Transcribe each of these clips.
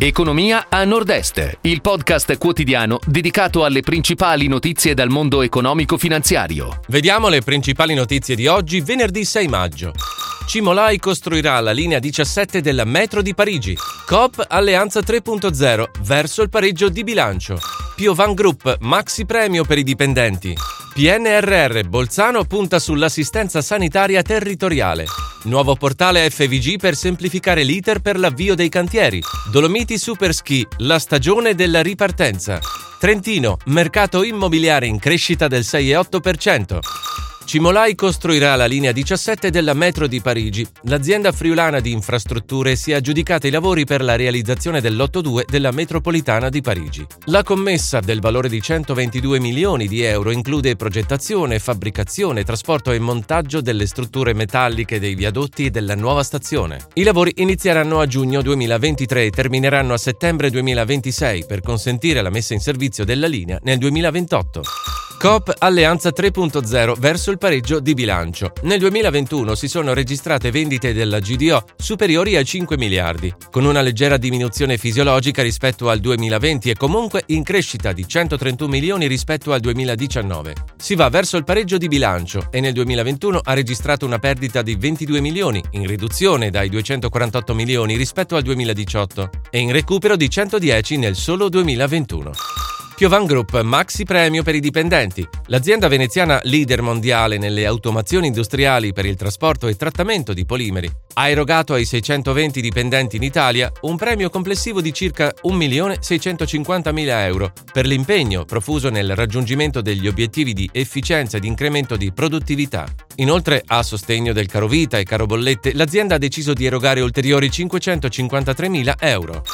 Economia a Nord-Est, il podcast quotidiano dedicato alle principali notizie dal mondo economico-finanziario. Vediamo le principali notizie di oggi, venerdì 6 maggio. Cimolai costruirà la linea 17 della metro di Parigi. COP Alleanza 3.0 verso il pareggio di bilancio. Piovan Group maxi premio per i dipendenti. PNRR Bolzano punta sull'assistenza sanitaria territoriale. Nuovo portale FVG per semplificare l'iter per l'avvio dei cantieri. Dolomiti Super Ski, la stagione della ripartenza. Trentino, mercato immobiliare in crescita del 6,8%. Cimolai costruirà la linea 17 della metro di Parigi. L'azienda friulana di infrastrutture si è aggiudicata i lavori per la realizzazione dell'8-2 della metropolitana di Parigi. La commessa del valore di 122 milioni di euro include progettazione, fabbricazione, trasporto e montaggio delle strutture metalliche dei viadotti e della nuova stazione. I lavori inizieranno a giugno 2023 e termineranno a settembre 2026 per consentire la messa in servizio della linea nel 2028. Coop Alleanza 3.0 verso il pareggio di bilancio. Nel 2021 si sono registrate vendite della GDO superiori a 5 miliardi, con una leggera diminuzione fisiologica rispetto al 2020 e comunque in crescita di 131 milioni rispetto al 2019. Si va verso il pareggio di bilancio e nel 2021 ha registrato una perdita di 22 milioni, in riduzione dai 248 milioni rispetto al 2018 e in recupero di 110 nel solo 2021. Piovan Group Maxi Premio per i dipendenti. L'azienda veneziana leader mondiale nelle automazioni industriali per il trasporto e trattamento di polimeri ha erogato ai 620 dipendenti in Italia un premio complessivo di circa 1.650.000 euro per l'impegno profuso nel raggiungimento degli obiettivi di efficienza ed incremento di produttività. Inoltre, a sostegno del caro vita e caro bollette, l'azienda ha deciso di erogare ulteriori 553.000 euro.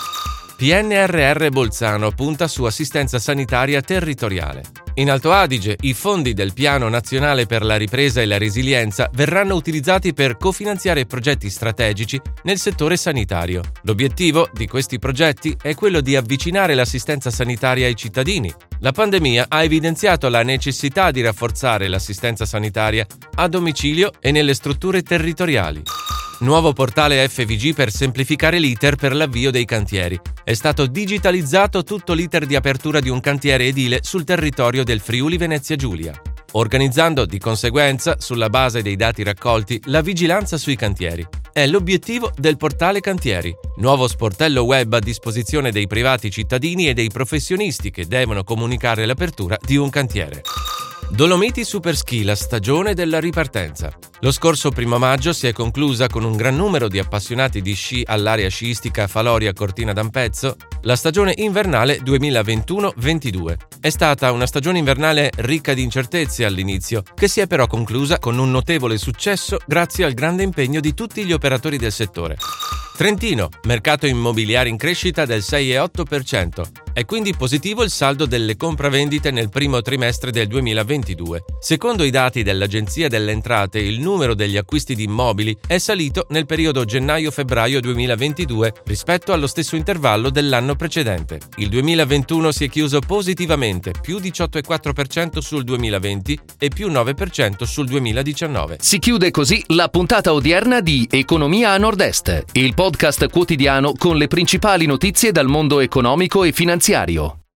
PNRR Bolzano punta su assistenza sanitaria territoriale. In Alto Adige, i fondi del Piano Nazionale per la Ripresa e la Resilienza verranno utilizzati per cofinanziare progetti strategici nel settore sanitario. L'obiettivo di questi progetti è quello di avvicinare l'assistenza sanitaria ai cittadini. La pandemia ha evidenziato la necessità di rafforzare l'assistenza sanitaria a domicilio e nelle strutture territoriali. Nuovo portale FVG per semplificare l'iter per l'avvio dei cantieri. È stato digitalizzato tutto l'iter di apertura di un cantiere edile sul territorio del Friuli Venezia Giulia, organizzando di conseguenza, sulla base dei dati raccolti, la vigilanza sui cantieri. È l'obiettivo del portale Cantieri, nuovo sportello web a disposizione dei privati cittadini e dei professionisti che devono comunicare l'apertura di un cantiere. Dolomiti Super Ski, la stagione della ripartenza. Lo scorso primo maggio si è conclusa con un gran numero di appassionati di sci all'area sciistica Faloria Cortina d'Ampezzo la stagione invernale 2021-22. È stata una stagione invernale ricca di incertezze all'inizio, che si è però conclusa con un notevole successo grazie al grande impegno di tutti gli operatori del settore. Trentino, mercato immobiliare in crescita del 6,8%. È quindi positivo il saldo delle compravendite nel primo trimestre del 2022. Secondo i dati dell'Agenzia delle Entrate, il numero degli acquisti di immobili è salito nel periodo gennaio-febbraio 2022 rispetto allo stesso intervallo dell'anno precedente. Il 2021 si è chiuso positivamente, più 18,4% sul 2020 e più 9% sul 2019. Si chiude così la puntata odierna di Economia a Nord-Est, il podcast quotidiano con le principali notizie dal mondo economico e finanziario.